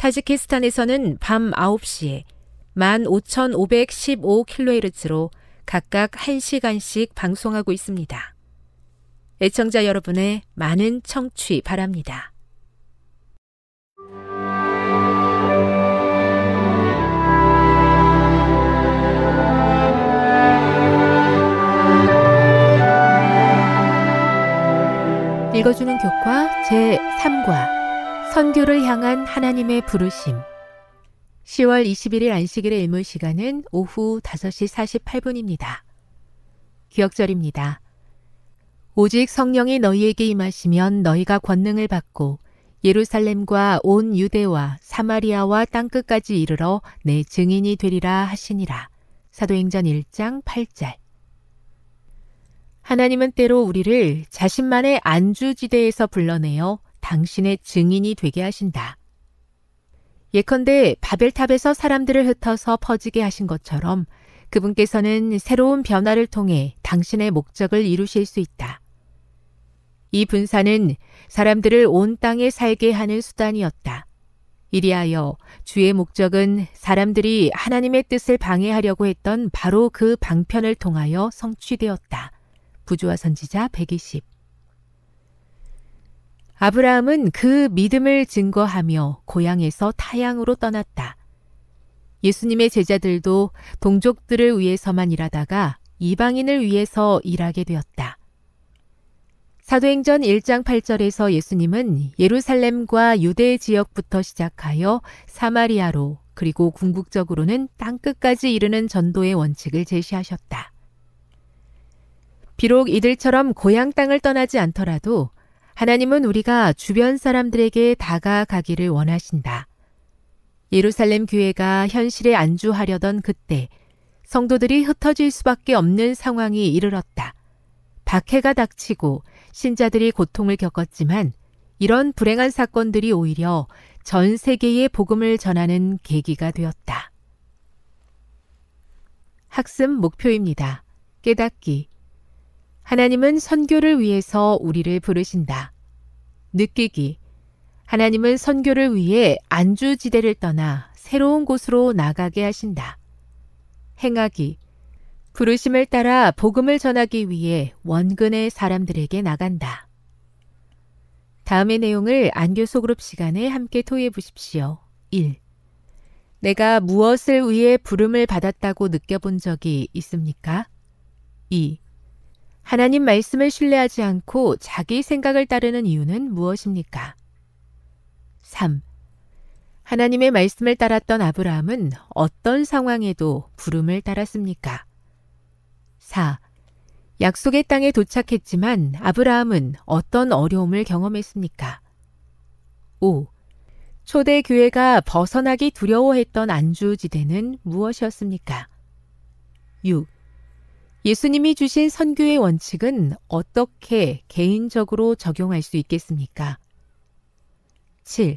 타지키스탄에서는 밤 9시에 15,515kHz로 각각 1시간씩 방송하고 있습니다. 애청자 여러분의 많은 청취 바랍니다. 읽어주는 교과 제3과 선교를 향한 하나님의 부르심 10월 21일 안식일의 일몰 시간은 오후 5시 48분입니다. 기억절입니다. 오직 성령이 너희에게 임하시면 너희가 권능을 받고 예루살렘과 온 유대와 사마리아와 땅끝까지 이르러 내 증인이 되리라 하시니라. 사도행전 1장 8절 하나님은 때로 우리를 자신만의 안주지대에서 불러내어 당신의 증인이 되게 하신다. 예컨대 바벨탑에서 사람들을 흩어서 퍼지게 하신 것처럼 그분께서는 새로운 변화를 통해 당신의 목적을 이루실 수 있다. 이 분사는 사람들을 온 땅에 살게 하는 수단이었다. 이리하여 주의 목적은 사람들이 하나님의 뜻을 방해하려고 했던 바로 그 방편을 통하여 성취되었다. 부조와 선지자 120 아브라함은 그 믿음을 증거하며 고향에서 타향으로 떠났다. 예수님의 제자들도 동족들을 위해서만 일하다가 이방인을 위해서 일하게 되었다. 사도행전 1장 8절에서 예수님은 예루살렘과 유대 지역부터 시작하여 사마리아로 그리고 궁극적으로는 땅끝까지 이르는 전도의 원칙을 제시하셨다. 비록 이들처럼 고향 땅을 떠나지 않더라도 하나님은 우리가 주변 사람들에게 다가가기를 원하신다. 예루살렘 교회가 현실에 안주하려던 그때 성도들이 흩어질 수밖에 없는 상황이 이르렀다. 박해가 닥치고 신자들이 고통을 겪었지만 이런 불행한 사건들이 오히려 전 세계에 복음을 전하는 계기가 되었다. 학습 목표입니다. 깨닫기. 하나님은 선교를 위해서 우리를 부르신다. 느끼기. 하나님은 선교를 위해 안주지대를 떠나 새로운 곳으로 나가게 하신다. 행하기. 부르심을 따라 복음을 전하기 위해 원근의 사람들에게 나간다. 다음의 내용을 안교 소그룹 시간에 함께 토의해 보십시오. 1. 내가 무엇을 위해 부름을 받았다고 느껴본 적이 있습니까? 2. 하나님 말씀을 신뢰하지 않고 자기 생각을 따르는 이유는 무엇입니까? 3. 하나님의 말씀을 따랐던 아브라함은 어떤 상황에도 부름을 따랐습니까? 4. 약속의 땅에 도착했지만 아브라함은 어떤 어려움을 경험했습니까? 5. 초대 교회가 벗어나기 두려워했던 안주지대는 무엇이었습니까? 6. 예수님이 주신 선교의 원칙은 어떻게 개인적으로 적용할 수 있겠습니까? 7.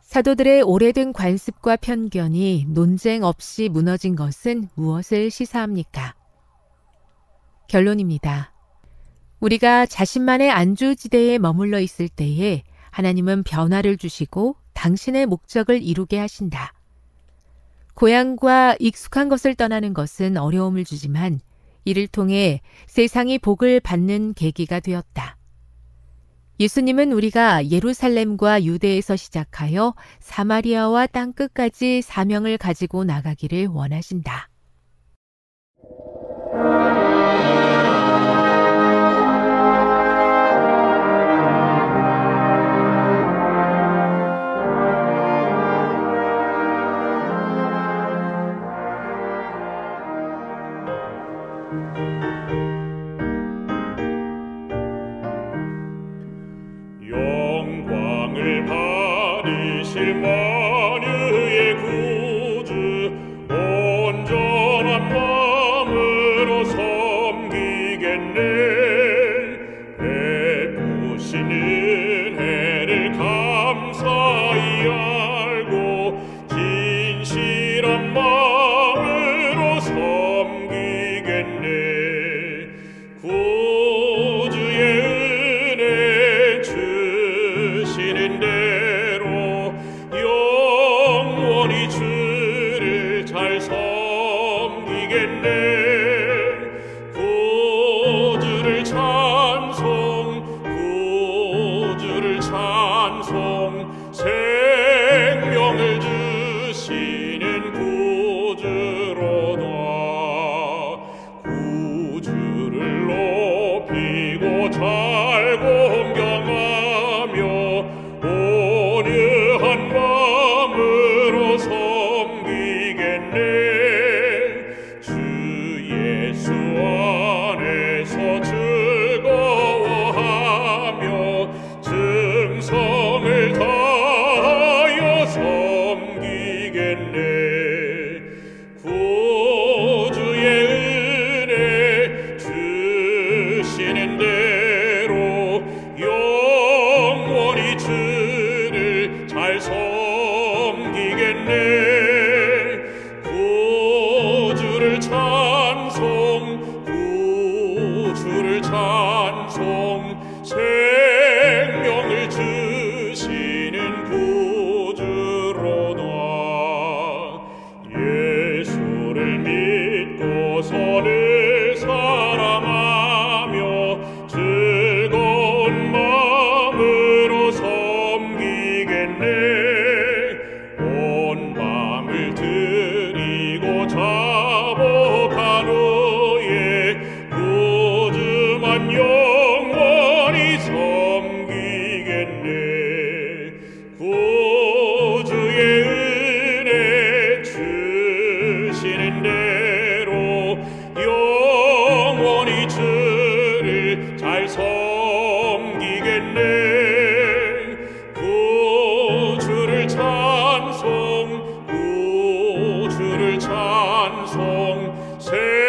사도들의 오래된 관습과 편견이 논쟁 없이 무너진 것은 무엇을 시사합니까? 결론입니다. 우리가 자신만의 안주지대에 머물러 있을 때에 하나님은 변화를 주시고 당신의 목적을 이루게 하신다. 고향과 익숙한 것을 떠나는 것은 어려움을 주지만 이를 통해 세상이 복을 받는 계기가 되었다. 예수님은 우리가 예루살렘과 유대에서 시작하여 사마리아와 땅 끝까지 사명을 가지고 나가기를 원하신다. 제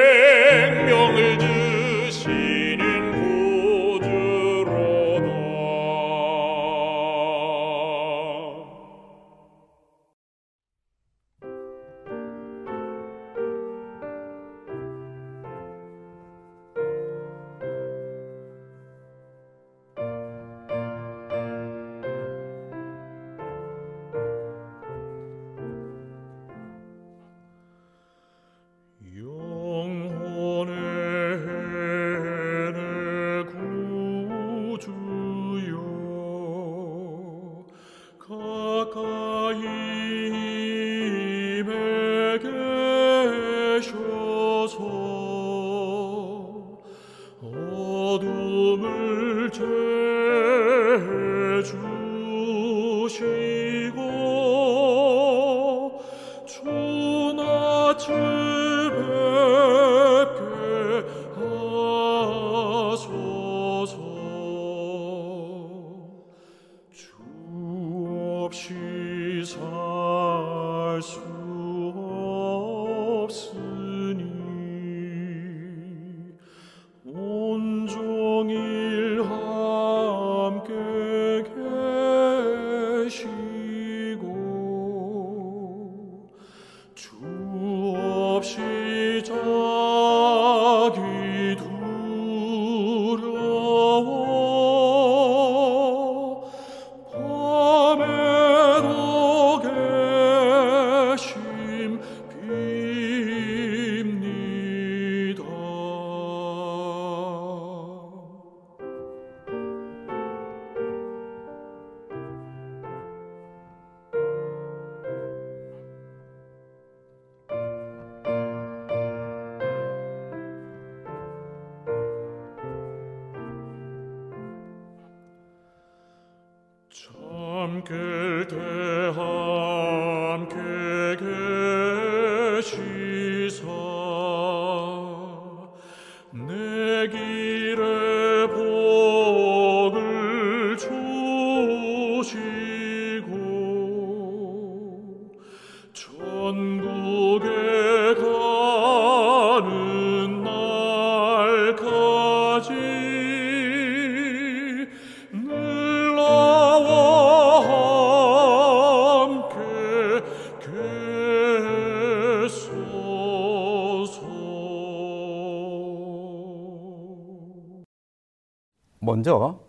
먼저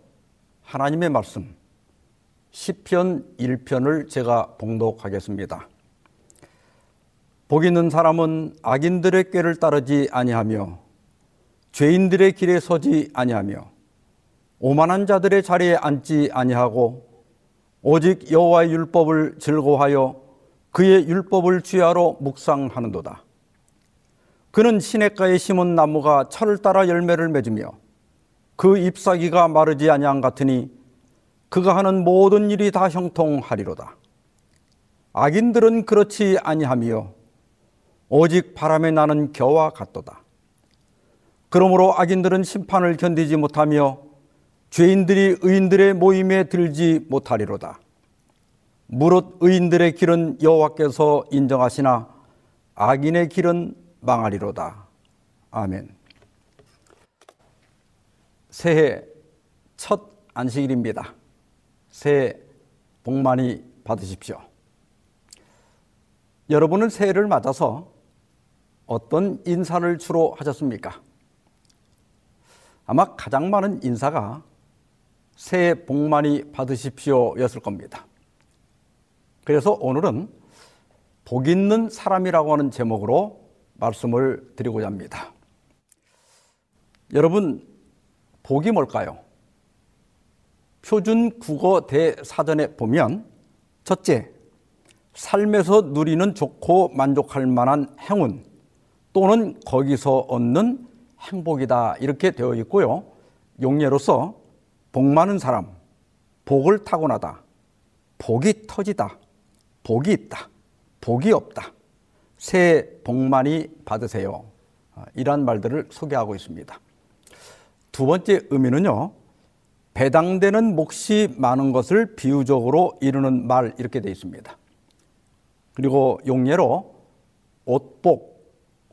하나님의 말씀 시편 1편을 제가 봉독하겠습니다. 복 있는 사람은 악인들의 꾀를 따르지 아니하며 죄인들의 길에 서지 아니하며 오만한 자들의 자리에 앉지 아니하고 오직 여호와의 율법을 즐거워하여 그의 율법을 주야로 묵상하는도다. 그는 시냇가에 심은 나무가 철을 따라 열매를 맺으며 그 잎사귀가 마르지 아니한 같으니 그가 하는 모든 일이 다 형통하리로다. 악인들은 그렇지 아니하며 오직 바람에 나는 겨와 같도다. 그러므로 악인들은 심판을 견디지 못하며 죄인들이 의인들의 모임에 들지 못하리로다. 무릇 의인들의 길은 여호와께서 인정하시나 악인의 길은 망하리로다. 아멘. 새해 첫 안식일입니다. 새해 복 많이 받으십시오. 여러분은 새해를 맞아서 어떤 인사를 주로 하셨습니까? 아마 가장 많은 인사가 새해 복 많이 받으십시오 였을 겁니다. 그래서 오늘은 복 있는 사람이라고 하는 제목으로 말씀을 드리고자 합니다. 여러분, 복이 뭘까요? 표준 국어 대사전에 보면 첫째, 삶에서 누리는 좋고 만족할 만한 행운 또는 거기서 얻는 행복이다 이렇게 되어 있고요. 용례로서 복 많은 사람, 복을 타고나다, 복이 터지다, 복이 있다, 복이 없다, 새해 복 많이 받으세요. 아, 이러한 말들을 소개하고 있습니다. 두 번째 의미는요, 배당되는 몫이 많은 것을 비유적으로 이루는 말 이렇게 되어 있습니다. 그리고 용례로 옷복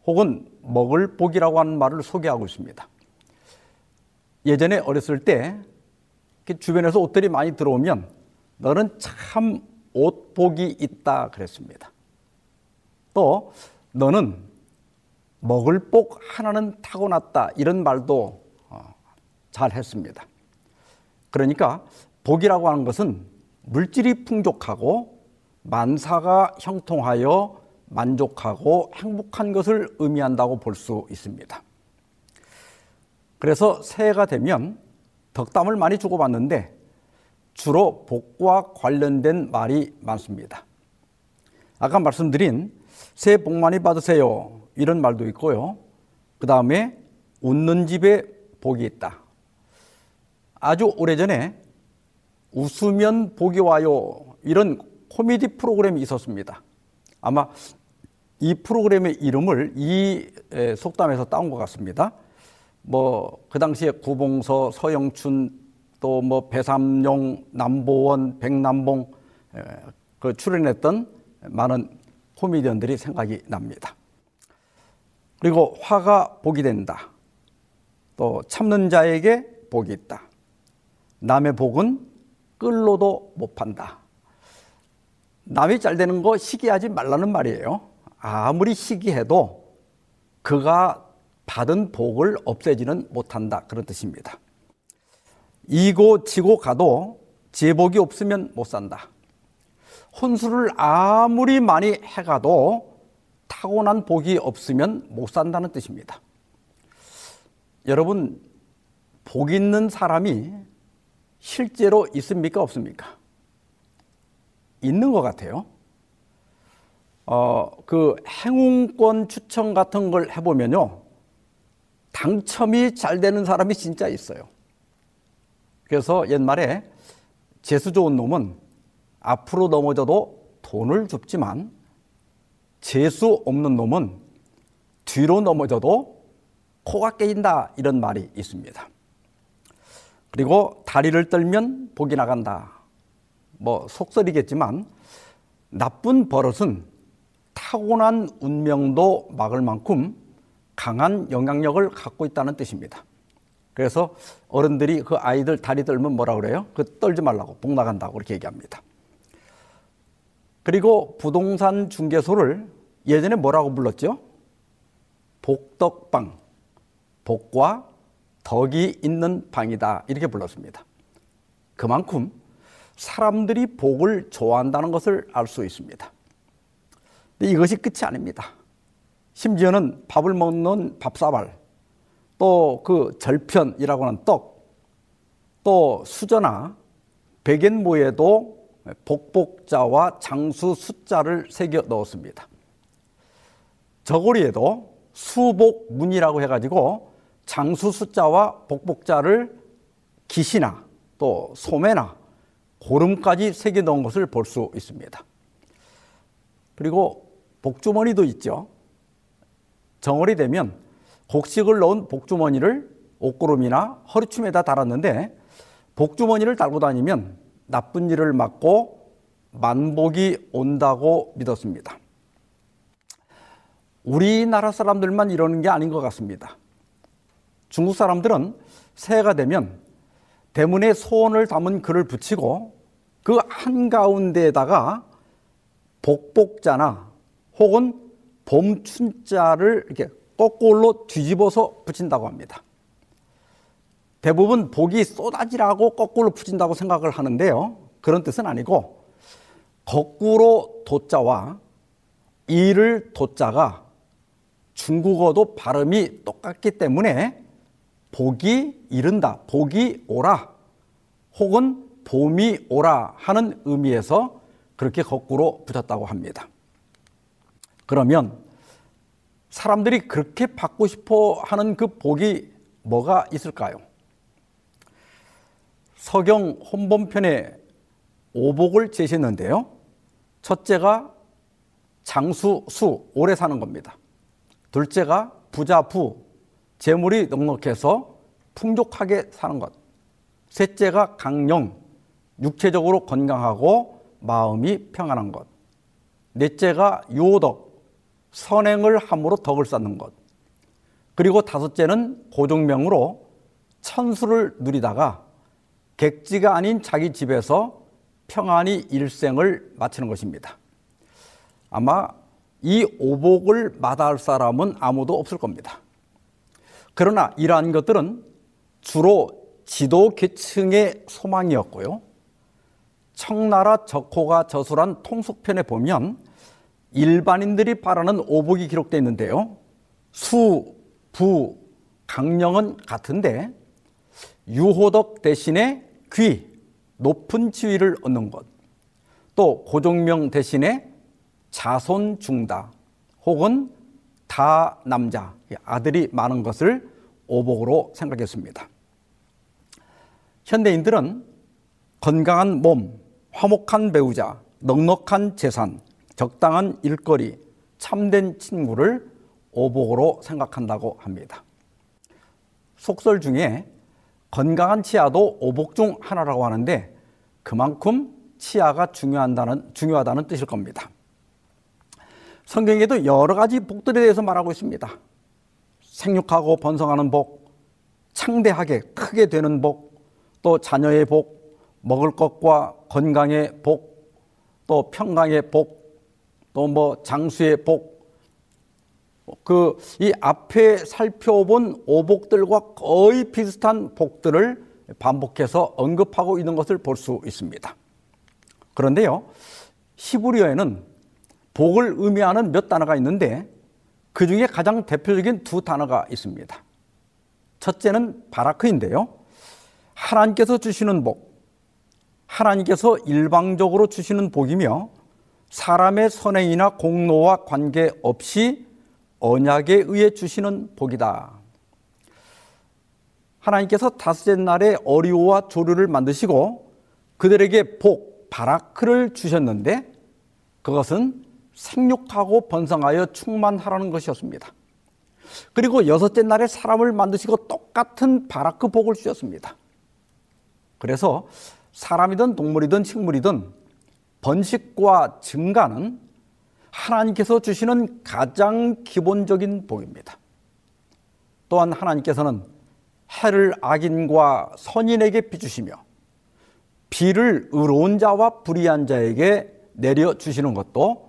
혹은 먹을 복이라고 하는 말을 소개하고 있습니다. 예전에 어렸을 때 주변에서 옷들이 많이 들어오면 너는 참 옷복이 있다 그랬습니다. 또 너는 먹을 복 하나는 타고났다 이런 말도 어, 잘 했습니다. 그러니까 복이라고 하는 것은 물질이 풍족하고 만사가 형통하여 만족하고 행복한 것을 의미한다고 볼 수 있습니다. 그래서 새해가 되면 덕담을 많이 주고받는데 주로 복과 관련된 말이 많습니다. 아까 말씀드린 새해 복 많이 받으세요. 이런 말도 있고요. 그 다음에 웃는 집에 복이 있다. 아주 오래전에 웃으면 복이 와요. 이런 코미디 프로그램이 있었습니다. 아마 이 프로그램의 이름을 이 에, 속담에서 따온 것 같습니다. 뭐 그 당시에 구봉서, 서영춘 또 뭐 배삼용, 남보원, 백남봉 에, 그 출연했던 많은 코미디언들이 생각이 납니다. 그리고 화가 복이 된다. 또 참는 자에게 복이 있다. 남의 복은 끌로도 못 판다. 남이 잘 되는 거 시기하지 말라는 말이에요. 아무리 시기해도 그가 받은 복을 없애지는 못한다. 그런 뜻입니다. 이고 지고 가도 제복이 없으면 못 산다. 혼수를 아무리 많이 해가도 타고난 복이 없으면 못 산다는 뜻입니다. 여러분, 복 있는 사람이 실제로 있습니까? 없습니까? 있는 것 같아요. 어, 그 행운권 추천 같은 걸 해보면요. 당첨이 잘 되는 사람이 진짜 있어요. 그래서 옛말에 재수 좋은 놈은 앞으로 넘어져도 돈을 줍지만 재수 없는 놈은 뒤로 넘어져도 코가 깨진다 이런 말이 있습니다. 그리고 다리를 떨면 복이 나간다. 뭐 속설이겠지만 나쁜 버릇은 타고난 운명도 막을 만큼 강한 영향력을 갖고 있다는 뜻입니다. 그래서 어른들이 그 아이들 다리 떨면 뭐라 그래요? 그 떨지 말라고 복 나간다고 그렇게 얘기합니다. 그리고 부동산 중개소를 예전에 뭐라고 불렀죠? 복덕방, 복과 덕이 있는 방이다 이렇게 불렀습니다. 그만큼 사람들이 복을 좋아한다는 것을 알 수 있습니다. 근데 이것이 끝이 아닙니다. 심지어는 밥을 먹는 밥사발, 또 그 절편이라고 하는 떡, 또 수저나 백엔모에도 복복자와 장수 숫자를 새겨 넣었습니다. 저고리에도 수복문이라고 해가지고 장수 숫자와 복복자를 기시나 또 소매나 고름까지 새겨 넣은 것을 볼 수 있습니다. 그리고 복주머니도 있죠. 정월이 되면 곡식을 넣은 복주머니를 옷구름이나 허리춤에다 달았는데 복주머니를 달고 다니면 나쁜 일을 막고 만복이 온다고 믿었습니다. 우리나라 사람들만 이러는 게 아닌 것 같습니다. 중국 사람들은 새해가 되면 대문에 소원을 담은 글을 붙이고 그 한가운데에다가 복복자나 혹은 봄춘자를 이렇게 거꾸로 뒤집어서 붙인다고 합니다. 대부분 복이 쏟아지라고 거꾸로 붙인다고 생각을 하는데요. 그런 뜻은 아니고 거꾸로 도자와 이를 도자가 중국어도 발음이 똑같기 때문에 복이 이른다, 복이 오라, 혹은 봄이 오라 하는 의미에서 그렇게 거꾸로 붙였다고 합니다. 그러면 사람들이 그렇게 받고 싶어 하는 그 복이 뭐가 있을까요? 서경 혼본편에 오복을 제시했는데요. 첫째가 장수, 수, 오래 사는 겁니다. 둘째가 부자, 부, 재물이 넉넉해서 풍족하게 사는 것. 셋째가 강령, 육체적으로 건강하고 마음이 평안한 것. 넷째가 유호덕, 선행을 함으로 덕을 쌓는 것. 그리고 다섯째는 고종명으로 천수를 누리다가 객지가 아닌 자기 집에서 평안히 일생을 마치는 것입니다. 아마 이 오복을 마다할 사람은 아무도 없을 겁니다. 그러나 이러한 것들은 주로 지도 계층의 소망이었고요. 청나라 적호가 저술한 통속편에 보면 일반인들이 바라는 오복이 기록되어 있는데요. 수, 부, 강령은 같은데 유호덕 대신에 귀, 높은 지위를 얻는 것. 또 고종명 대신에 자손 중다 혹은 다 남자, 아들이 많은 것을 오복으로 생각했습니다. 현대인들은 건강한 몸, 화목한 배우자, 넉넉한 재산, 적당한 일거리, 참된 친구를 오복으로 생각한다고 합니다. 속설 중에 건강한 치아도 오복 중 하나라고 하는데 그만큼 치아가 중요하다는, 중요하다는 뜻일 겁니다. 성경에도 여러 가지 복들에 대해서 말하고 있습니다. 생육하고 번성하는 복, 창대하게 크게 되는 복, 또 자녀의 복, 먹을 것과 건강의 복, 또 평강의 복, 또 뭐 장수의 복, 그 이 앞에 살펴본 오복들과 거의 비슷한 복들을 반복해서 언급하고 있는 것을 볼 수 있습니다. 그런데요, 히브리어에는 복을 의미하는 몇 단어가 있는데 그 중에 가장 대표적인 두 단어가 있습니다. 첫째는 바라크인데요. 하나님께서 주시는 복, 하나님께서 일방적으로 주시는 복이며 사람의 선행이나 공로와 관계없이 언약에 의해 주시는 복이다. 하나님께서 다섯째 날에 어리오와 조류를 만드시고 그들에게 복, 바라크를 주셨는데 그것은 생육하고 번성하여 충만하라는 것이었습니다. 그리고 여섯째 날에 사람을 만드시고 똑같은 바라크 복을 주셨습니다. 그래서 사람이든 동물이든 식물이든 번식과 증가는 하나님께서 주시는 가장 기본적인 복입니다. 또한 하나님께서는 해를 악인과 선인에게 비주시며 비를 의로운 자와 불의한 자에게 내려 주시는 것도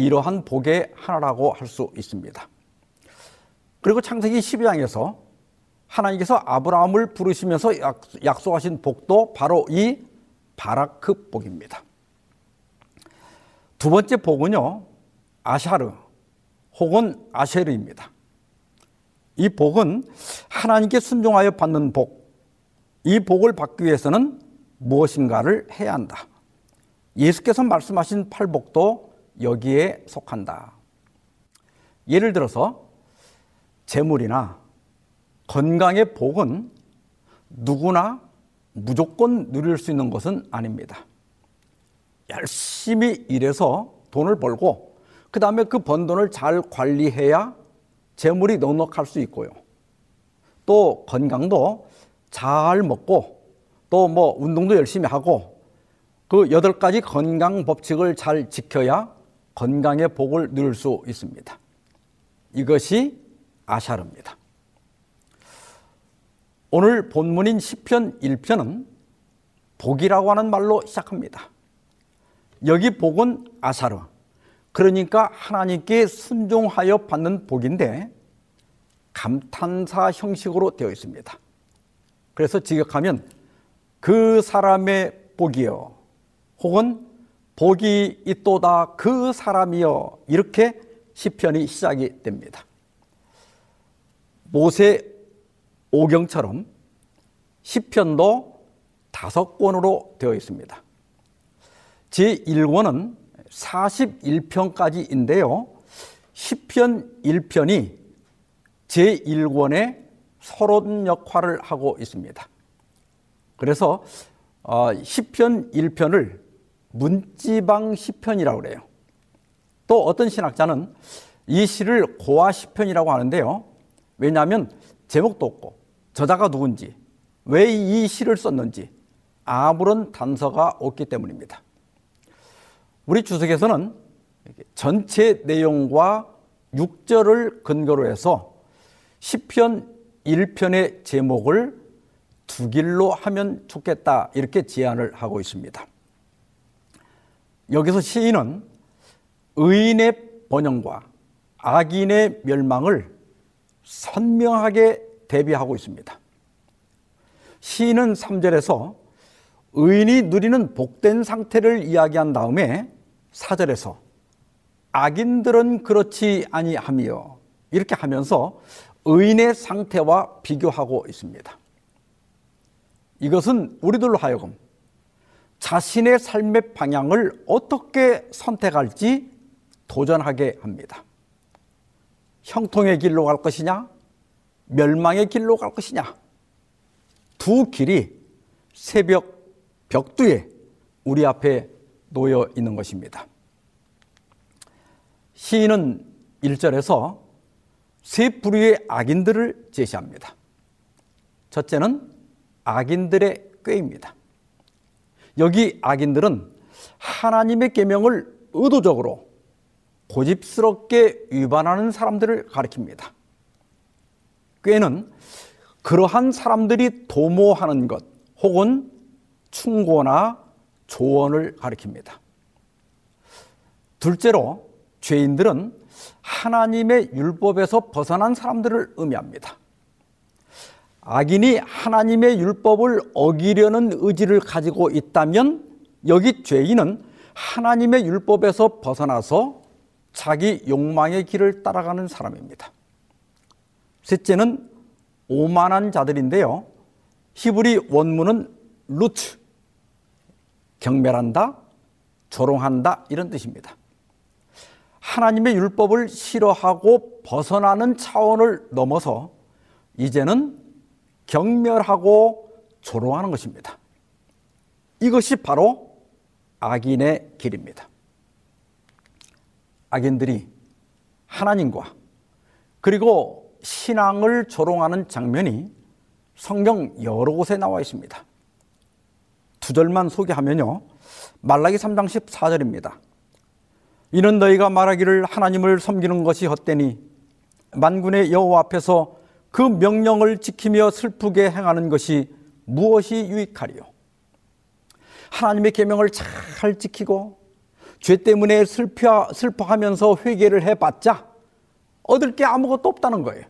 이러한 복의 하나라고 할 수 있습니다. 그리고 창세기 12장에서 하나님께서 아브라함을 부르시면서 약속하신 복도 바로 이 바라크 복입니다. 두 번째 복은요, 아샤르 혹은 아쉐르입니다. 이 복은 하나님께 순종하여 받는 복, 이 복을 받기 위해서는 무엇인가를 해야 한다. 예수께서 말씀하신 팔복도 여기에 속한다. 예를 들어서 재물이나 건강의 복은 누구나 무조건 누릴 수 있는 것은 아닙니다. 열심히 일해서 돈을 벌고 그 다음에 그 번 돈을 잘 관리해야 재물이 넉넉할 수 있고요. 또 건강도 잘 먹고 또 뭐 운동도 열심히 하고 그 여덟 가지 건강 법칙을 잘 지켜야 건강의 복을 누릴 수 있습니다. 이것이 아샤르입니다. 오늘 본문인 시편 1편은 복이라고 하는 말로 시작합니다. 여기 복은 아사르. 그러니까 하나님께 순종하여 받는 복인데 감탄사 형식으로 되어 있습니다. 그래서 직역하면 그 사람의 복이요. 혹은 복이 있도다 그 사람이여. 이렇게 시편이 시작이 됩니다. 모세 오경처럼 시편도 다섯 권으로 되어 있습니다. 제 1권은 41편까지인데요. 시편 1편이 제 1권의 서론 역할을 하고 있습니다. 그래서 어, 시편 1편을 문지방 시편이라고 그래요. 또 어떤 신학자는 이 시를 고아 시편이라고 하는데요. 왜냐하면 제목도 없고 저자가 누군지 왜 이 시를 썼는지 아무런 단서가 없기 때문입니다. 우리 주석에서는 전체 내용과 6절을 근거로 해서 시편 1편의 제목을 두 길로 하면 좋겠다 이렇게 제안을 하고 있습니다. 여기서 시인은 의인의 번영과 악인의 멸망을 선명하게 대비하고 있습니다. 시인은 3절에서 의인이 누리는 복된 상태를 이야기한 다음에 4절에서 악인들은 그렇지 아니하며 이렇게 하면서 의인의 상태와 비교하고 있습니다. 이것은 우리들로 하여금 자신의 삶의 방향을 어떻게 선택할지 도전하게 합니다. 형통의 길로 갈 것이냐, 멸망의 길로 갈 것이냐, 두 길이 새벽 벽두에 우리 앞에 놓여 있는 것입니다. 시인은 1절에서 세 부류의 악인들을 제시합니다. 첫째는 악인들의 꾀입니다. 여기 악인들은 하나님의 계명을 의도적으로 고집스럽게 위반하는 사람들을 가리킵니다. 꾀는 그러한 사람들이 도모하는 것 혹은 충고나 조언을 가리킵니다. 둘째로 죄인들은 하나님의 율법에서 벗어난 사람들을 의미합니다. 악인이 하나님의 율법을 어기려는 의지를 가지고 있다면 여기 죄인은 하나님의 율법에서 벗어나서 자기 욕망의 길을 따라가는 사람입니다. 셋째는 오만한 자들인데요. 히브리 원문은 루트, 경멸한다, 조롱한다 이런 뜻입니다. 하나님의 율법을 싫어하고 벗어나는 차원을 넘어서 이제는 경멸하고 조롱하는 것입니다. 이것이 바로 악인의 길입니다. 악인들이 하나님과 그리고 신앙을 조롱하는 장면이 성경 여러 곳에 나와 있습니다. 두 절만 소개하면요. 말라기 3장 14절입니다. 이는 너희가 말하기를 하나님을 섬기는 것이 헛되니 만군의 여호와 앞에서 그 명령을 지키며 슬프게 행하는 것이 무엇이 유익하리요? 하나님의 계명을 잘 지키고 죄 때문에 슬퍼, 슬퍼하면서 회개를 해봤자 얻을 게 아무것도 없다는 거예요.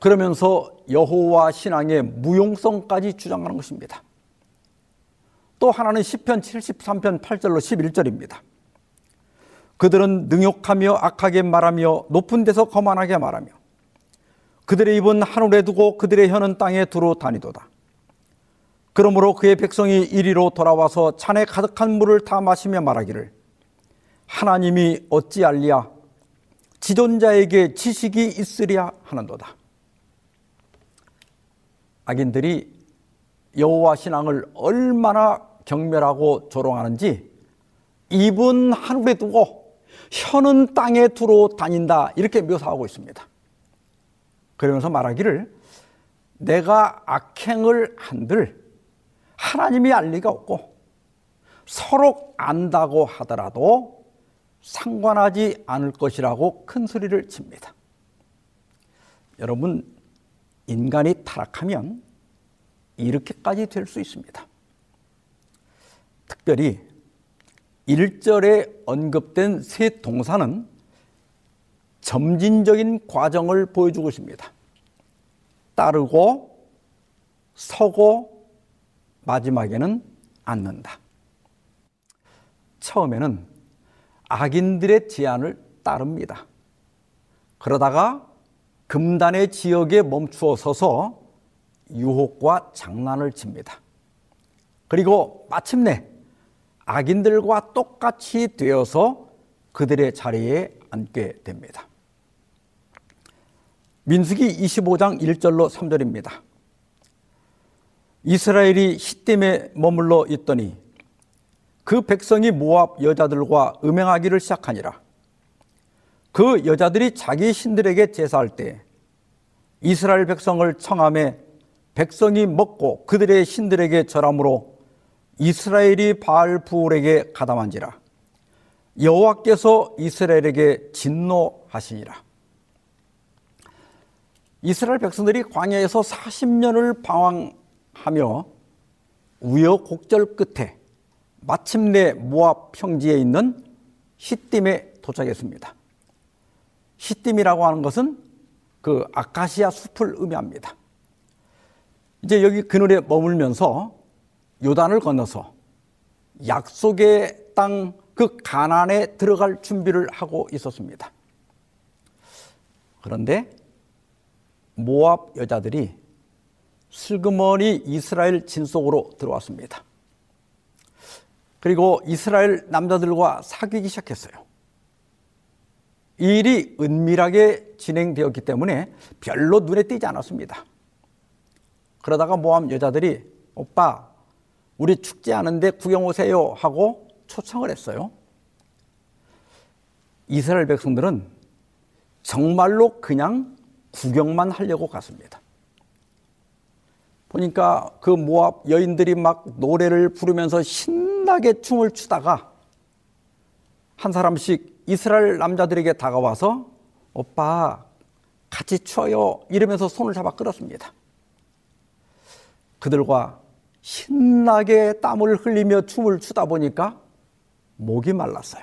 그러면서 여호와 신앙의 무용성까지 주장하는 것입니다. 또 하나는 시편 73편 8절로 11절입니다. 그들은 능욕하며 악하게 말하며 높은 데서 거만하게 말하며 그들의 입은 하늘에 두고 그들의 혀는 땅에 두루 다니도다. 그러므로 그의 백성이 이리로 돌아와서 잔에 가득한 물을 다 마시며 말하기를 하나님이 어찌 알리야 지존자에게 지식이 있으랴 하는도다. 악인들이 여호와 신앙을 얼마나 경멸하고 조롱하는지 입은 하늘에 두고 혀는 땅에 두루 다닌다 이렇게 묘사하고 있습니다. 그러면서 말하기를 내가 악행을 한들 하나님이 알 리가 없고 서로 안다고 하더라도 상관하지 않을 것이라고 큰 소리를 칩니다. 여러분, 인간이 타락하면 이렇게까지 될 수 있습니다. 특별히 1절에 언급된 세 동사는 점진적인 과정을 보여주고 있습니다. 따르고, 서고, 마지막에는 앉는다. 처음에는 악인들의 제안을 따릅니다. 그러다가 금단의 지역에 멈추어 서서 유혹과 장난을 칩니다. 그리고 마침내 악인들과 똑같이 되어서 그들의 자리에 앉게 됩니다. 민수기 25장 1절로 3절입니다. 이스라엘이 시댐에 머물러 있더니 그 백성이 모압 여자들과 음행하기를 시작하니라. 그 여자들이 자기 신들에게 제사할 때 이스라엘 백성을 청함에 백성이 먹고 그들의 신들에게 절함으로 이스라엘이 바알 부울에게 가담한지라. 여호와께서 이스라엘에게 진노하시니라. 이스라엘 백성들이 광야에서 40년을 방황하며 우여곡절 끝에 마침내 모압 평지에 있는 시딤에 도착했습니다. 시딤이라고 하는 것은 그 아카시아 숲을 의미합니다. 이제 여기 그늘에 머물면서 요단을 건너서 약속의 땅 그 가난에 들어갈 준비를 하고 있었습니다. 그런데 모압 여자들이 슬그머니 이스라엘 진속으로 들어왔습니다. 그리고 이스라엘 남자들과 사귀기 시작했어요. 이 일이 은밀하게 진행되었기 때문에 별로 눈에 띄지 않았습니다. 그러다가 모함 여자들이 오빠 우리 축제 하는데 구경 오세요 하고 초청을 했어요. 이스라엘 백성들은 정말로 그냥 구경만 하려고 갔습니다. 보니까 그 모압 여인들이 막 노래를 부르면서 신나 신나게 춤을 추다가 한 사람씩 이스라엘 남자들에게 다가와서 오빠 같이 추어요 이러면서 손을 잡아 끌었습니다. 그들과 신나게 땀을 흘리며 춤을 추다 보니까 목이 말랐어요.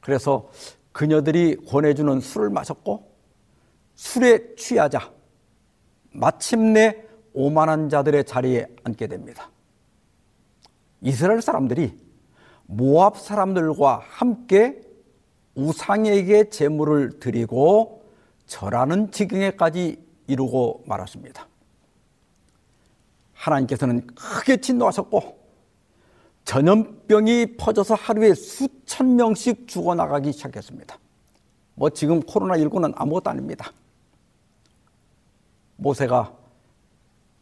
그래서 그녀들이 권해주는 술을 마셨고 술에 취하자 마침내 오만한 자들의 자리에 앉게 됩니다. 이스라엘 사람들이 모압 사람들과 함께 우상에게 제물을 드리고 절하는 지경에까지 이루고 말았습니다. 하나님께서는 크게 진노하셨고 전염병이 퍼져서 하루에 수천 명씩 죽어나가기 시작했습니다. 뭐 지금 코로나19는 아무것도 아닙니다. 모세가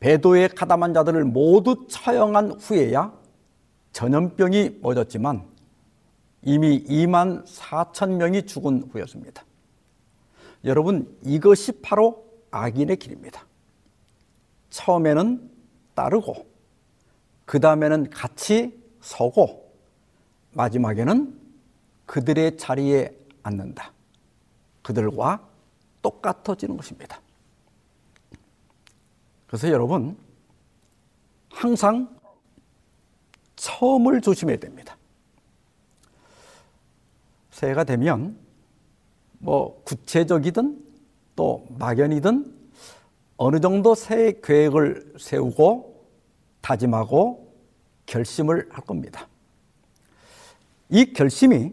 배도에 가담한 자들을 모두 처형한 후에야 전염병이 멎었지만 이미 2만 4천 명이 죽은 후였습니다. 여러분 이것이 바로 악인의 길입니다. 처음에는 따르고 그 다음에는 같이 서고 마지막에는 그들의 자리에 앉는다. 그들과 똑같아지는 것입니다. 그래서 여러분 항상 처음을 조심해야 됩니다. 새해가 되면 뭐 구체적이든 또 막연이든 어느 정도 새해 계획을 세우고 다짐하고 결심을 할 겁니다. 이 결심이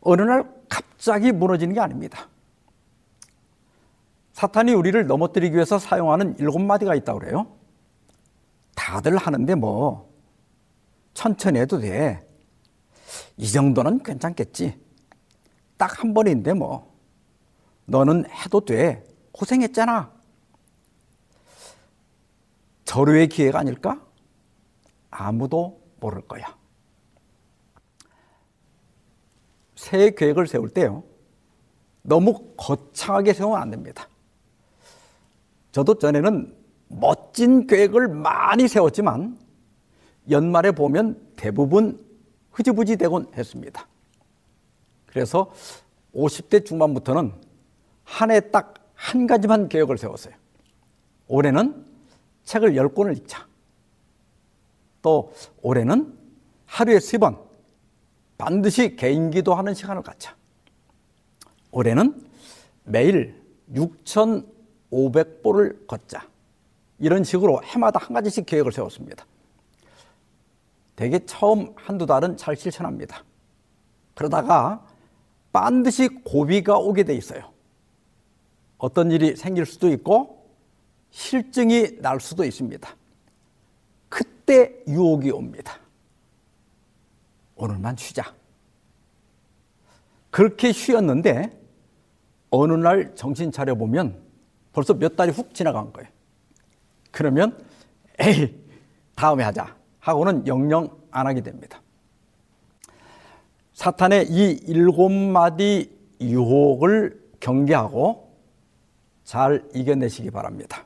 어느 날 갑자기 무너지는 게 아닙니다. 사탄이 우리를 넘어뜨리기 위해서 사용하는 일곱 마디가 있다고 그래요. 다들 하는데 뭐 천천히 해도 돼. 이 정도는 괜찮겠지. 딱 한 번인데 뭐 너는 해도 돼. 고생했잖아. 절호의 기회가 아닐까? 아무도 모를 거야. 새해 계획을 세울 때요. 너무 거창하게 세우면 안 됩니다. 저도 전에는 멋진 계획을 많이 세웠지만 연말에 보면 대부분 흐지부지 되곤 했습니다. 그래서 50대 중반부터는 한 해 딱 한 가지만 계획을 세웠어요. 올해는 책을 10권을 읽자. 또 올해는 하루에 3번 반드시 개인 기도하는 시간을 갖자. 올해는 매일 6,500보를 걷자. 이런 식으로 해마다 한 가지씩 계획을 세웠습니다. 대개 처음 한두 달은 잘 실천합니다. 그러다가 반드시 고비가 오게 돼 있어요. 어떤 일이 생길 수도 있고 실증이 날 수도 있습니다. 그때 유혹이 옵니다. 오늘만 쉬자. 그렇게 쉬었는데 어느 날 정신 차려 보면 벌써 몇 달이 훅 지나간 거예요. 그러면 에이 다음에 하자 하고는 영영 안 하게 됩니다. 사탄의 이 일곱 마디 유혹을 경계하고 잘 이겨내시기 바랍니다.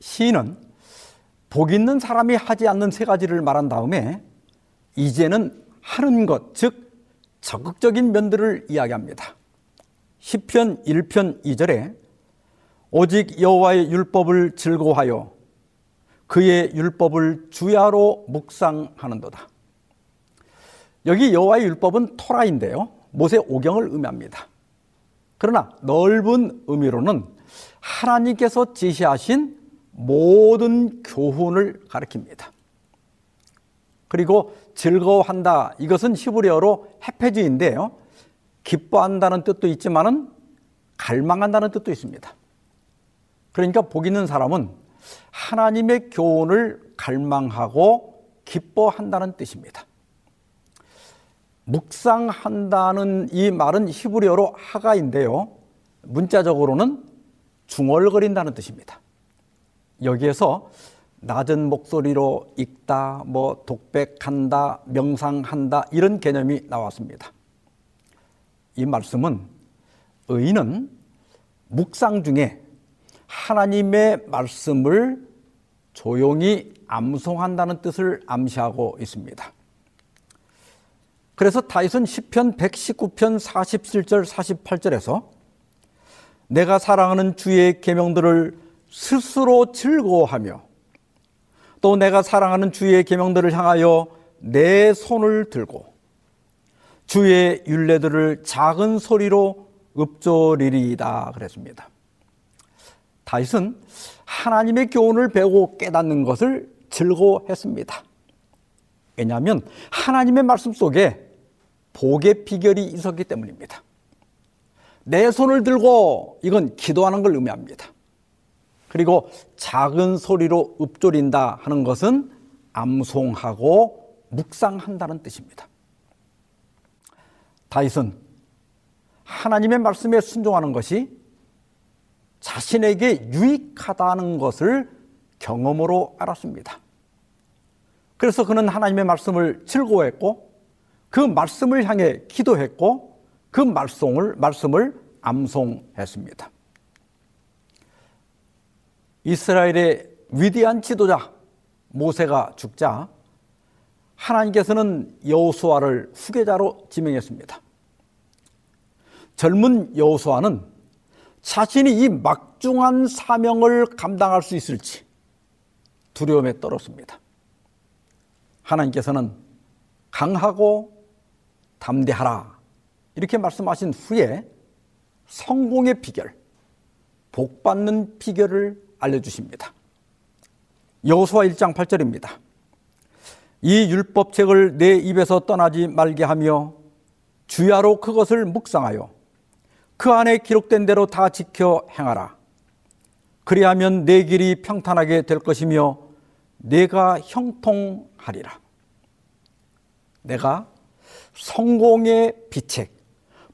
시인은 복 있는 사람이 하지 않는 세 가지를 말한 다음에 이제는 하는 것, 즉 적극적인 면들을 이야기합니다. 시편 1편 2절에 오직 여호와의 율법을 즐거워하여 그의 율법을 주야로 묵상하는도다. 여기 여호와의 율법은 토라인데요. 모세 오경을 의미합니다. 그러나 넓은 의미로는 하나님께서 제시하신 모든 교훈을 가리킵니다. 그리고 즐거워한다. 이것은 히브리어로 헤페즈인데요. 기뻐한다는 뜻도 있지만은 갈망한다는 뜻도 있습니다. 그러니까 복 있는 사람은 하나님의 교훈을 갈망하고 기뻐한다는 뜻입니다. 묵상한다는 이 말은 히브리어로 하가인데요. 문자적으로는 중얼거린다는 뜻입니다. 여기에서 낮은 목소리로 읽다, 뭐 독백한다, 명상한다 이런 개념이 나왔습니다. 이 말씀은 의인은 묵상 중에 하나님의 말씀을 조용히 암송한다는 뜻을 암시하고 있습니다. 그래서 다윗은 시편 119편 47절 48절에서 내가 사랑하는 주의 계명들을 스스로 즐거워하며 또 내가 사랑하는 주의 계명들을 향하여 내 손을 들고 주의 율례들을 작은 소리로 읊조리리이다 그랬습니다. 다윗은 하나님의 교훈을 배우고 깨닫는 것을 즐거워했습니다. 왜냐하면 하나님의 말씀 속에 복의 비결이 있었기 때문입니다. 내 손을 들고 이건 기도하는 걸 의미합니다. 그리고 작은 소리로 읊조린다 하는 것은 암송하고 묵상한다는 뜻입니다. 다윗은 하나님의 말씀에 순종하는 것이 자신에게 유익하다는 것을 경험으로 알았습니다. 그래서 그는 하나님의 말씀을 즐거워했고 그 말씀을 향해 기도했고 그 말씀을 말씀을 암송했습니다. 이스라엘의 위대한 지도자 모세가 죽자 하나님께서는 여호수아를 후계자로 지명했습니다. 젊은 여호수아는 자신이 이 막중한 사명을 감당할 수 있을지 두려움에 떨었습니다. 하나님께서는 강하고 담대하라 이렇게 말씀하신 후에 성공의 비결, 복 받는 비결을 알려주십니다. 여호수아 1장 8절입니다. 이 율법책을 내 입에서 떠나지 말게 하며 주야로 그것을 묵상하여 그 안에 기록된 대로 다 지켜 행하라. 그리하면 내 길이 평탄하게 될 것이며 내가 형통하리라. 내가 성공의 비책,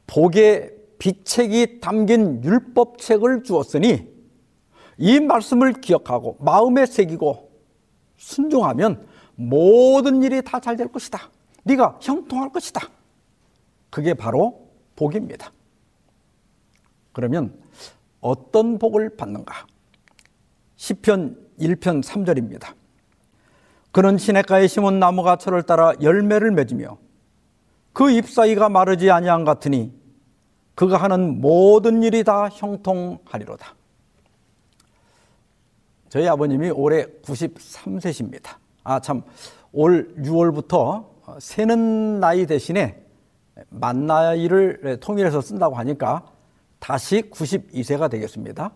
복의 비책이 담긴 율법책을 주었으니 이 말씀을 기억하고 마음에 새기고 순종하면 모든 일이 다 잘 될 것이다. 네가 형통할 것이다. 그게 바로 복입니다. 그러면 어떤 복을 받는가? 시편 1편 3절입니다. 그는 시냇가에 심은 나무가 철을 따라 열매를 맺으며 그 잎사이가 마르지 아니한 같으니 그가 하는 모든 일이 다 형통하리로다. 저희 아버님이 올해 93세십니다. 아, 참, 올 6월부터 세는 나이 대신에 만 나이를 통일해서 쓴다고 하니까 다시 92세가 되겠습니다.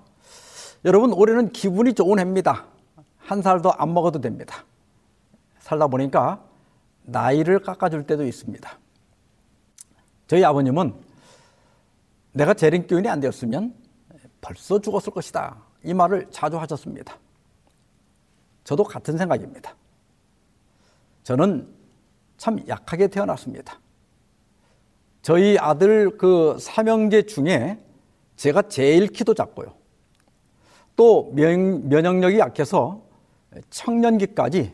여러분, 올해는 기분이 좋은 해입니다. 한 살도 안 먹어도 됩니다. 살다 보니까 나이를 깎아줄 때도 있습니다. 저희 아버님은 내가 재림교인이 안 되었으면 벌써 죽었을 것이다. 이 말을 자주 하셨습니다. 저도 같은 생각입니다. 저는 참 약하게 태어났습니다. 저희 아들 그 삼형제 중에 제가 제일 키도 작고요. 또 면, 면역력이 약해서 청년기까지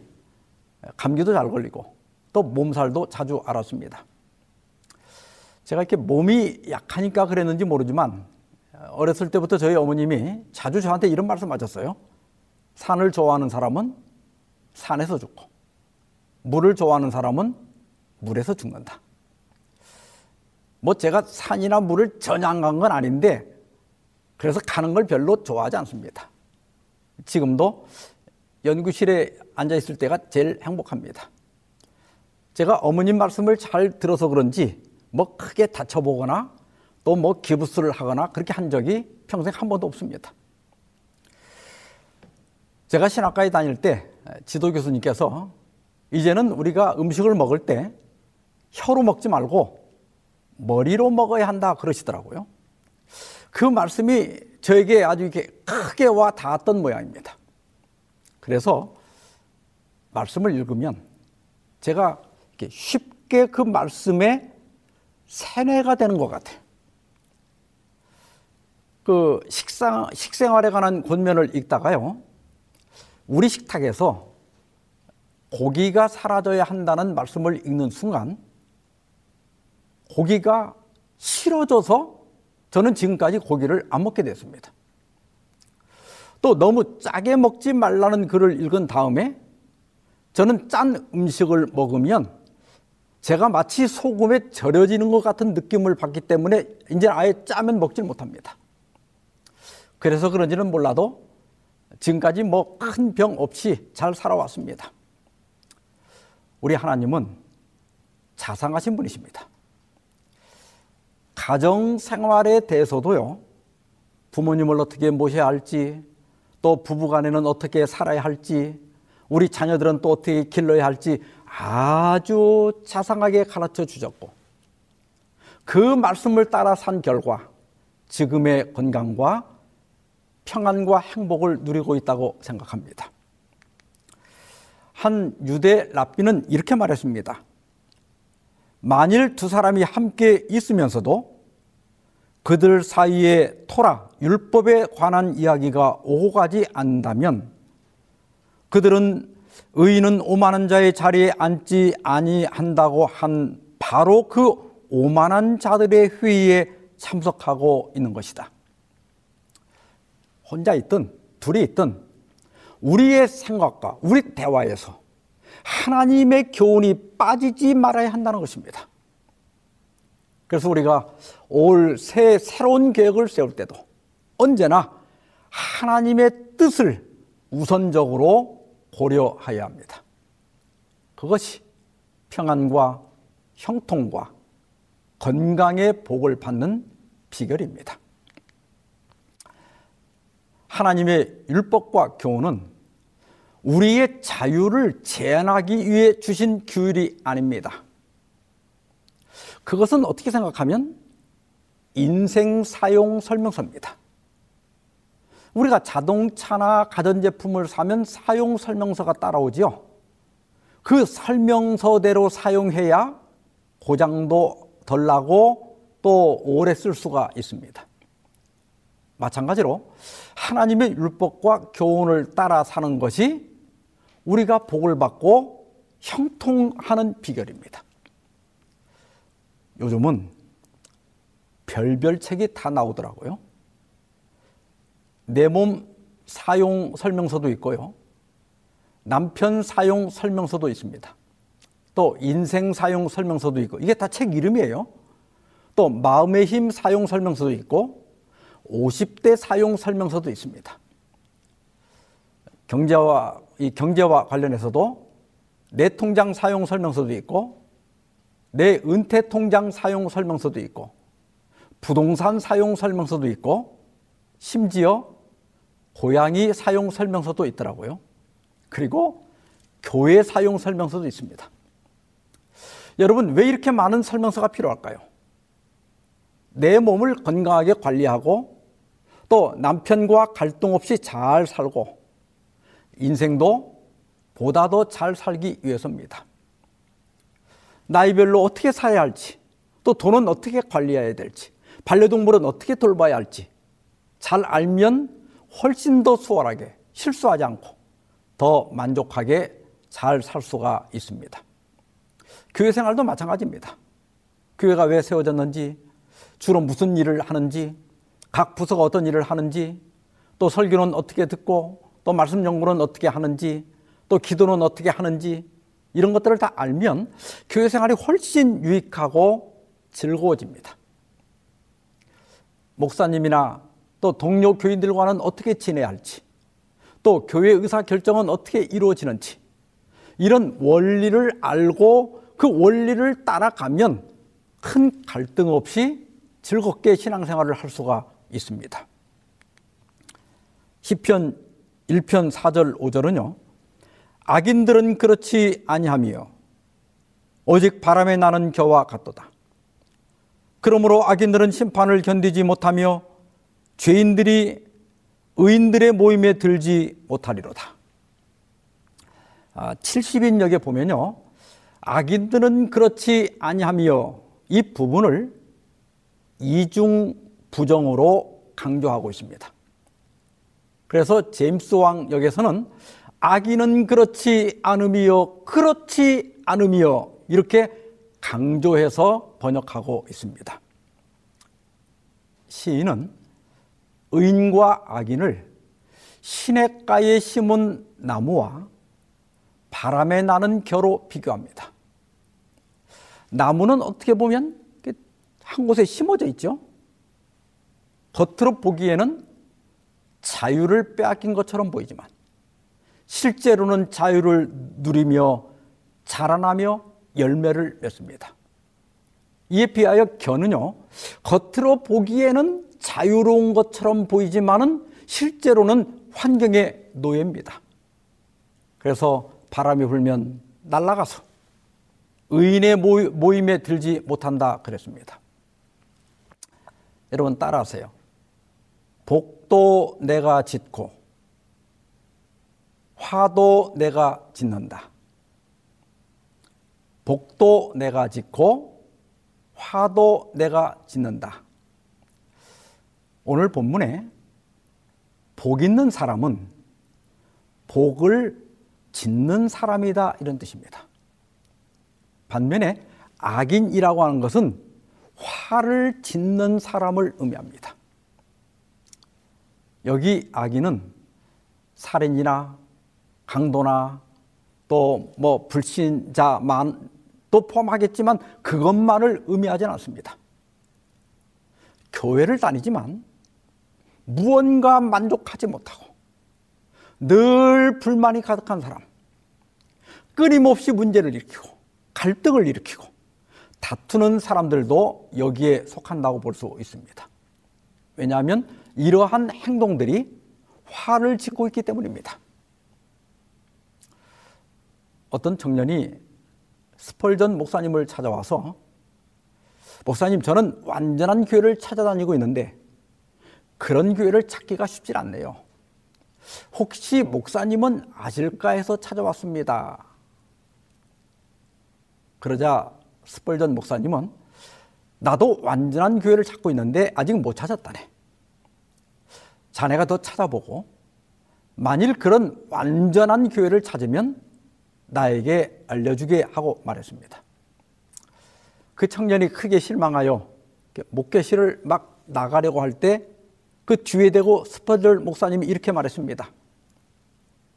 감기도 잘 걸리고 또 몸살도 자주 앓았습니다. 제가 이렇게 몸이 약하니까 그랬는지 모르지만 어렸을 때부터 저희 어머님이 자주 저한테 이런 말씀 하셨어요. 산을 좋아하는 사람은 산에서 죽고 물을 좋아하는 사람은 물에서 죽는다. 뭐 제가 산이나 물을 전혀 안 간 건 아닌데 그래서 가는 걸 별로 좋아하지 않습니다. 지금도 연구실에 앉아 있을 때가 제일 행복합니다. 제가 어머님 말씀을 잘 들어서 그런지 뭐 크게 다쳐보거나 또 뭐 기부스를 하거나 그렇게 한 적이 평생 한 번도 없습니다. 제가 신학과에 다닐 때 지도 교수님께서 이제는 우리가 음식을 먹을 때 혀로 먹지 말고 머리로 먹어야 한다 그러시더라고요. 그 말씀이 저에게 아주 이렇게 크게 와 닿았던 모양입니다. 그래서 말씀을 읽으면 제가 이렇게 쉽게 그 말씀에 세뇌가 되는 것 같아요. 그 식상, 식생활에 관한 권면을 읽다가요. 우리 식탁에서 고기가 사라져야 한다는 말씀을 읽는 순간 고기가 싫어져서 저는 지금까지 고기를 안 먹게 됐습니다. 또 너무 짜게 먹지 말라는 글을 읽은 다음에 저는 짠 음식을 먹으면 제가 마치 소금에 절여지는 것 같은 느낌을 받기 때문에 이제 아예 짜면 먹질 못합니다. 그래서 그런지는 몰라도 지금까지 뭐 큰 병 없이 잘 살아왔습니다. 우리 하나님은 자상하신 분이십니다. 가정 생활에 대해서도요, 부모님을 어떻게 모셔야 할지, 또 부부 간에는 어떻게 살아야 할지, 우리 자녀들은 또 어떻게 길러야 할지 아주 자상하게 가르쳐 주셨고, 그 말씀을 따라 산 결과 지금의 건강과 평안과 행복을 누리고 있다고 생각합니다. 한 유대 랍비는 이렇게 말했습니다. 만일 두 사람이 함께 있으면서도 그들 사이에 토라, 율법에 관한 이야기가 오고 가지 않는다면 그들은 의인은 오만한 자의 자리에 앉지 아니한다고 한 바로 그 오만한 자들의 회의에 참석하고 있는 것이다. 혼자 있든 둘이 있든 우리의 생각과 우리 대화에서 하나님의 교훈이 빠지지 말아야 한다는 것입니다. 그래서 우리가 올 새 새로운 계획을 세울 때도 언제나 하나님의 뜻을 우선적으로 고려해야 합니다. 그것이 평안과 형통과 건강의 복을 받는 비결입니다. 하나님의 율법과 교훈은 우리의 자유를 제한하기 위해 주신 규율이 아닙니다. 그것은 어떻게 생각하면 인생 사용 설명서입니다. 우리가 자동차나 가전제품을 사면 사용 설명서가 따라오지요. 그 설명서대로 사용해야 고장도 덜 나고 또 오래 쓸 수가 있습니다. 마찬가지로 하나님의 율법과 교훈을 따라 사는 것이 우리가 복을 받고 형통하는 비결입니다. 요즘은 별별 책이 다 나오더라고요. 내 몸 사용 설명서도 있고요. 남편 사용 설명서도 있습니다. 또 인생 사용 설명서도 있고 이게 다 책 이름이에요. 또 마음의 힘 사용 설명서도 있고 50대 사용 설명서도 있습니다. 경제와 이 경제와 관련해서도 내 통장 사용 설명서도 있고 내 은퇴 통장 사용 설명서도 있고 부동산 사용 설명서도 있고 심지어 고양이 사용 설명서도 있더라고요. 그리고 교회 사용 설명서도 있습니다. 여러분 왜 이렇게 많은 설명서가 필요할까요? 내 몸을 건강하게 관리하고 또 남편과 갈등 없이 잘 살고 인생도 보다 더 잘 살기 위해서입니다. 나이별로 어떻게 살아야 할지, 또 돈은 어떻게 관리해야 될지, 반려동물은 어떻게 돌봐야 할지 잘 알면 훨씬 더 수월하게 실수하지 않고 더 만족하게 잘 살 수가 있습니다. 교회 생활도 마찬가지입니다. 교회가 왜 세워졌는지, 주로 무슨 일을 하는지, 각 부서가 어떤 일을 하는지, 또 설교는 어떻게 듣고, 또 말씀 연구는 어떻게 하는지, 또 기도는 어떻게 하는지, 이런 것들을 다 알면 교회 생활이 훨씬 유익하고 즐거워집니다. 목사님이나 또 동료 교인들과는 어떻게 지내야 할지, 또 교회 의사 결정은 어떻게 이루어지는지, 이런 원리를 알고 그 원리를 따라가면 큰 갈등 없이 즐겁게 신앙생활을 할 수가 있습니다. 시편 1편 4절 5절은요. 악인들은 그렇지 아니하며 오직 바람에 나는 겨와 같도다. 그러므로 악인들은 심판을 견디지 못하며 죄인들이 의인들의 모임에 들지 못하리로다. 70인역에 아, 보면요. 악인들은 그렇지 아니하며 이 부분을 이중 부정으로 강조하고 있습니다. 그래서 제임스 왕 역에서는 악인은 그렇지 않음이요 그렇지 않음이요 이렇게 강조해서 번역하고 있습니다. 시인은 의인과 악인을 시냇가에 심은 나무와 바람에 나는 겨로 비교합니다. 나무는 어떻게 보면 한 곳에 심어져 있죠. 겉으로 보기에는 자유를 빼앗긴 것처럼 보이지만 실제로는 자유를 누리며 자라나며 열매를 맺습니다. 이에 비하여 겨는요, 겉으로 보기에는 자유로운 것처럼 보이지만은 실제로는 환경의 노예입니다. 그래서 바람이 불면 날아가서 의인의 모임에 들지 못한다 그랬습니다. 여러분 따라하세요. 복도 내가 짓고 화도 내가 짓는다. 복도 내가 짓고 화도 내가 짓는다. 오늘 본문에 복 있는 사람은 복을 짓는 사람이다 이런 뜻입니다. 반면에 악인이라고 하는 것은 화를 짓는 사람을 의미합니다. 여기 악인은 살인이나 강도나 또 뭐 불신자만 또 포함하겠지만 그것만을 의미하지는 않습니다. 교회를 다니지만 무언가 만족하지 못하고 늘 불만이 가득한 사람, 끊임없이 문제를 일으키고 갈등을 일으키고 다투는 사람들도 여기에 속한다고 볼 수 있습니다. 왜냐하면 이러한 행동들이 화를 짓고 있기 때문입니다. 어떤 청년이 스펄전 목사님을 찾아와서 목사님 저는 완전한 교회를 찾아다니고 있는데 그런 교회를 찾기가 쉽지 않네요. 혹시 목사님은 아실까 해서 찾아왔습니다. 그러자 스펄전 목사님은 나도 완전한 교회를 찾고 있는데 아직 못 찾았다네. 자네가 더 찾아보고 만일 그런 완전한 교회를 찾으면 나에게 알려주게 하고 말했습니다. 그 청년이 크게 실망하여 목회실을 막 나가려고 할 때 그 뒤에 대고 스퍼들 목사님이 이렇게 말했습니다.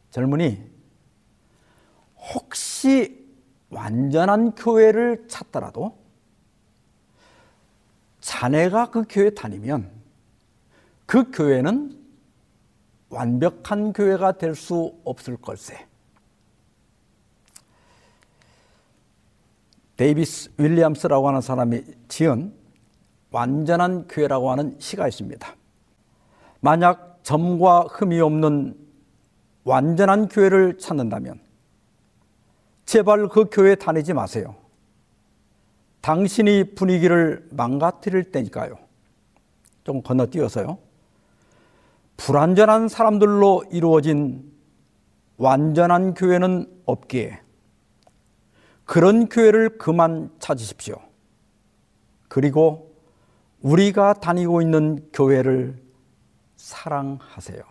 젊은이, 혹시 완전한 교회를 찾더라도 자네가 그 교회 다니면 그 교회는 완벽한 교회가 될 수 없을 걸세. 데이비스 윌리엄스라고 하는 사람이 지은 완전한 교회라고 하는 시가 있습니다. 만약 점과 흠이 없는 완전한 교회를 찾는다면 제발 그 교회 다니지 마세요. 당신이 분위기를 망가뜨릴 때니까요. 좀 건너뛰어서요. 불완전한 사람들로 이루어진 완전한 교회는 없기에 그런 교회를 그만 찾으십시오. 그리고 우리가 다니고 있는 교회를 사랑하세요.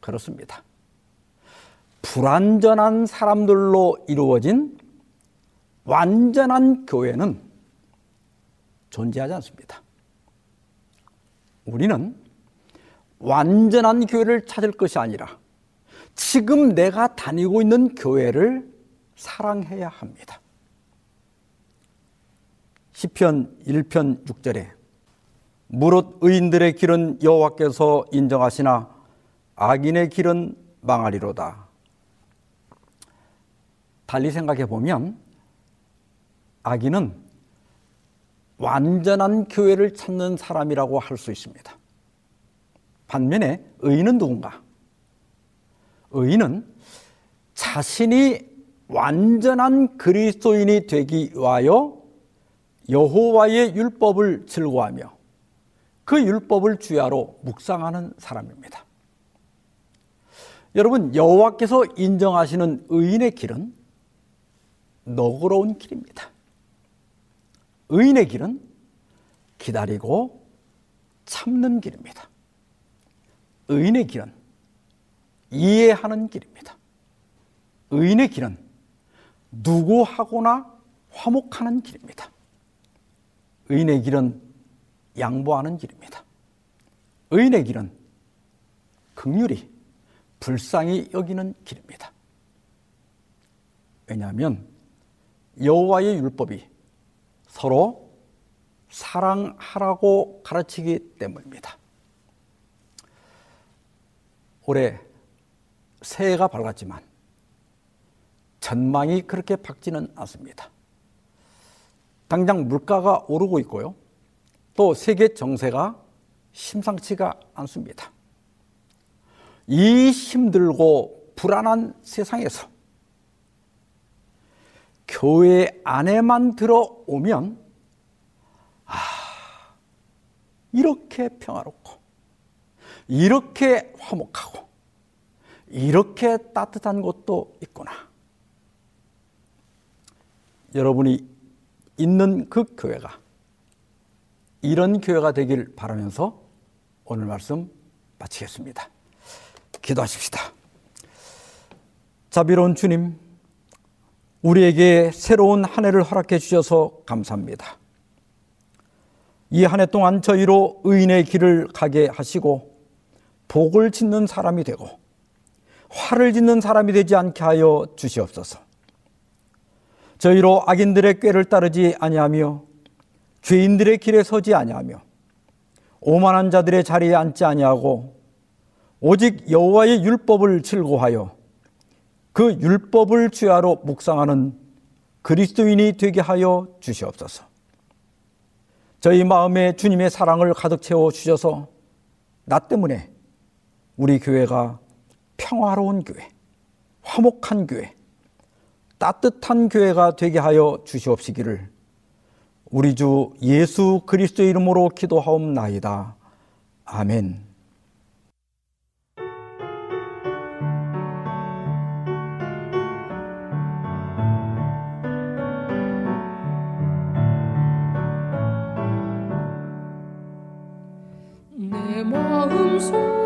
그렇습니다. 불완전한 사람들로 이루어진 완전한 교회는 존재하지 않습니다. 우리는 완전한 교회를 찾을 것이 아니라 지금 내가 다니고 있는 교회를 사랑해야 합니다. 시편 1편 6절에 무릇 의인들의 길은 여호와께서 인정하시나 악인의 길은 망하리로다. 달리 생각해 보면 악인은 완전한 교회를 찾는 사람이라고 할 수 있습니다. 반면에 의인은 누군가? 의인은 자신이 완전한 그리스도인이 되기 위하여 여호와의 율법을 즐거하며 그 율법을 주야로 묵상하는 사람입니다. 여러분 여호와께서 인정하시는 의인의 길은 너그러운 길입니다. 의인의 길은 기다리고 참는 길입니다. 의인의 길은 이해하는 길입니다. 의인의 길은 누구하거나 화목하는 길입니다. 의인의 길은 양보하는 길입니다. 의인의 길은 극률이 불쌍히 여기는 길입니다. 왜냐하면 여호와의 율법이 서로 사랑하라고 가르치기 때문입니다. 올해 새해가 밝았지만 전망이 그렇게 밝지는 않습니다. 당장 물가가 오르고 있고요. 또 세계 정세가 심상치가 않습니다. 이 힘들고 불안한 세상에서 교회 안에만 들어오면 아 이렇게 평화롭고 이렇게 화목하고 이렇게 따뜻한 곳도 있구나. 여러분이 있는 그 교회가 이런 교회가 되길 바라면서 오늘 말씀 마치겠습니다. 기도하십시다. 자비로운 주님, 우리에게 새로운 한 해를 허락해 주셔서 감사합니다. 이 한 해 동안 저희로 의인의 길을 가게 하시고 복을 짓는 사람이 되고 화를 짓는 사람이 되지 않게 하여 주시옵소서. 저희로 악인들의 꾀를 따르지 아니하며 죄인들의 길에 서지 아니하며 오만한 자들의 자리에 앉지 아니하고 오직 여호와의 율법을 즐거하여 그 율법을 주야로 묵상하는 그리스도인이 되게 하여 주시옵소서. 저희 마음에 주님의 사랑을 가득 채워 주셔서 나 때문에 우리 교회가 평화로운 교회, 화목한 교회, 따뜻한 교회가 되게 하여 주시옵시기를 우리 주 예수 그리스도의 이름으로 기도하옵나이다. 아멘. 마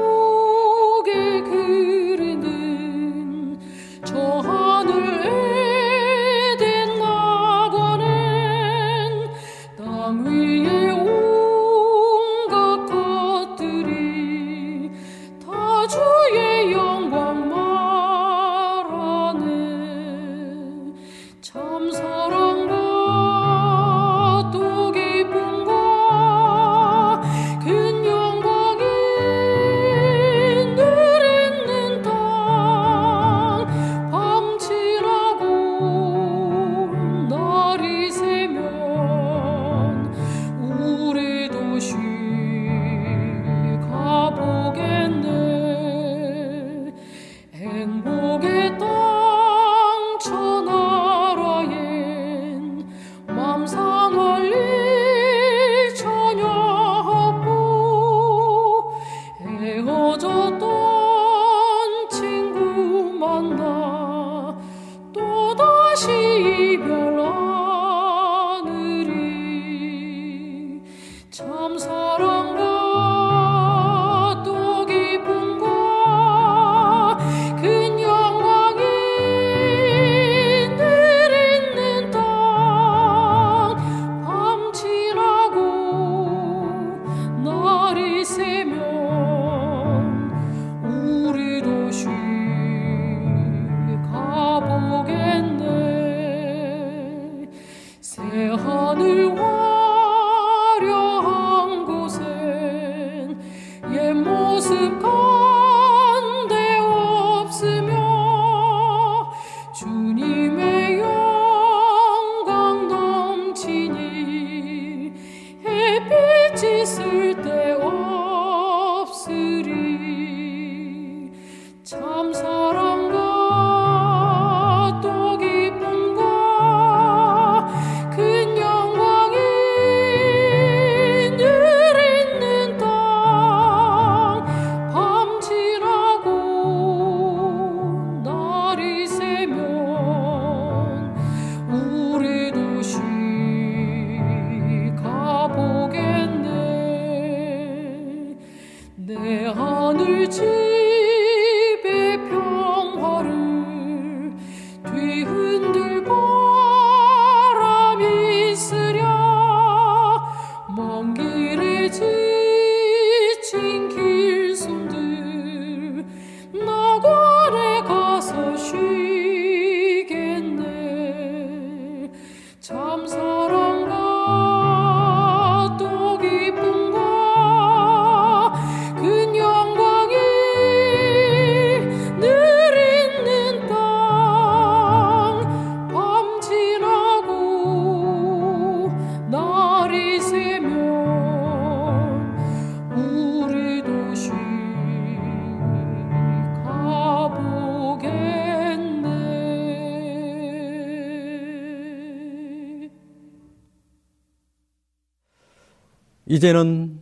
이제는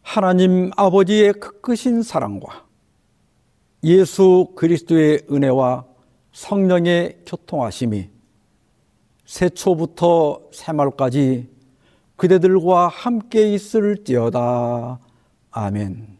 하나님 아버지의 크크신 사랑과 예수 그리스도의 은혜와 성령의 교통하심이 새초부터 새말까지 그대들과 함께 있을지어다. 아멘.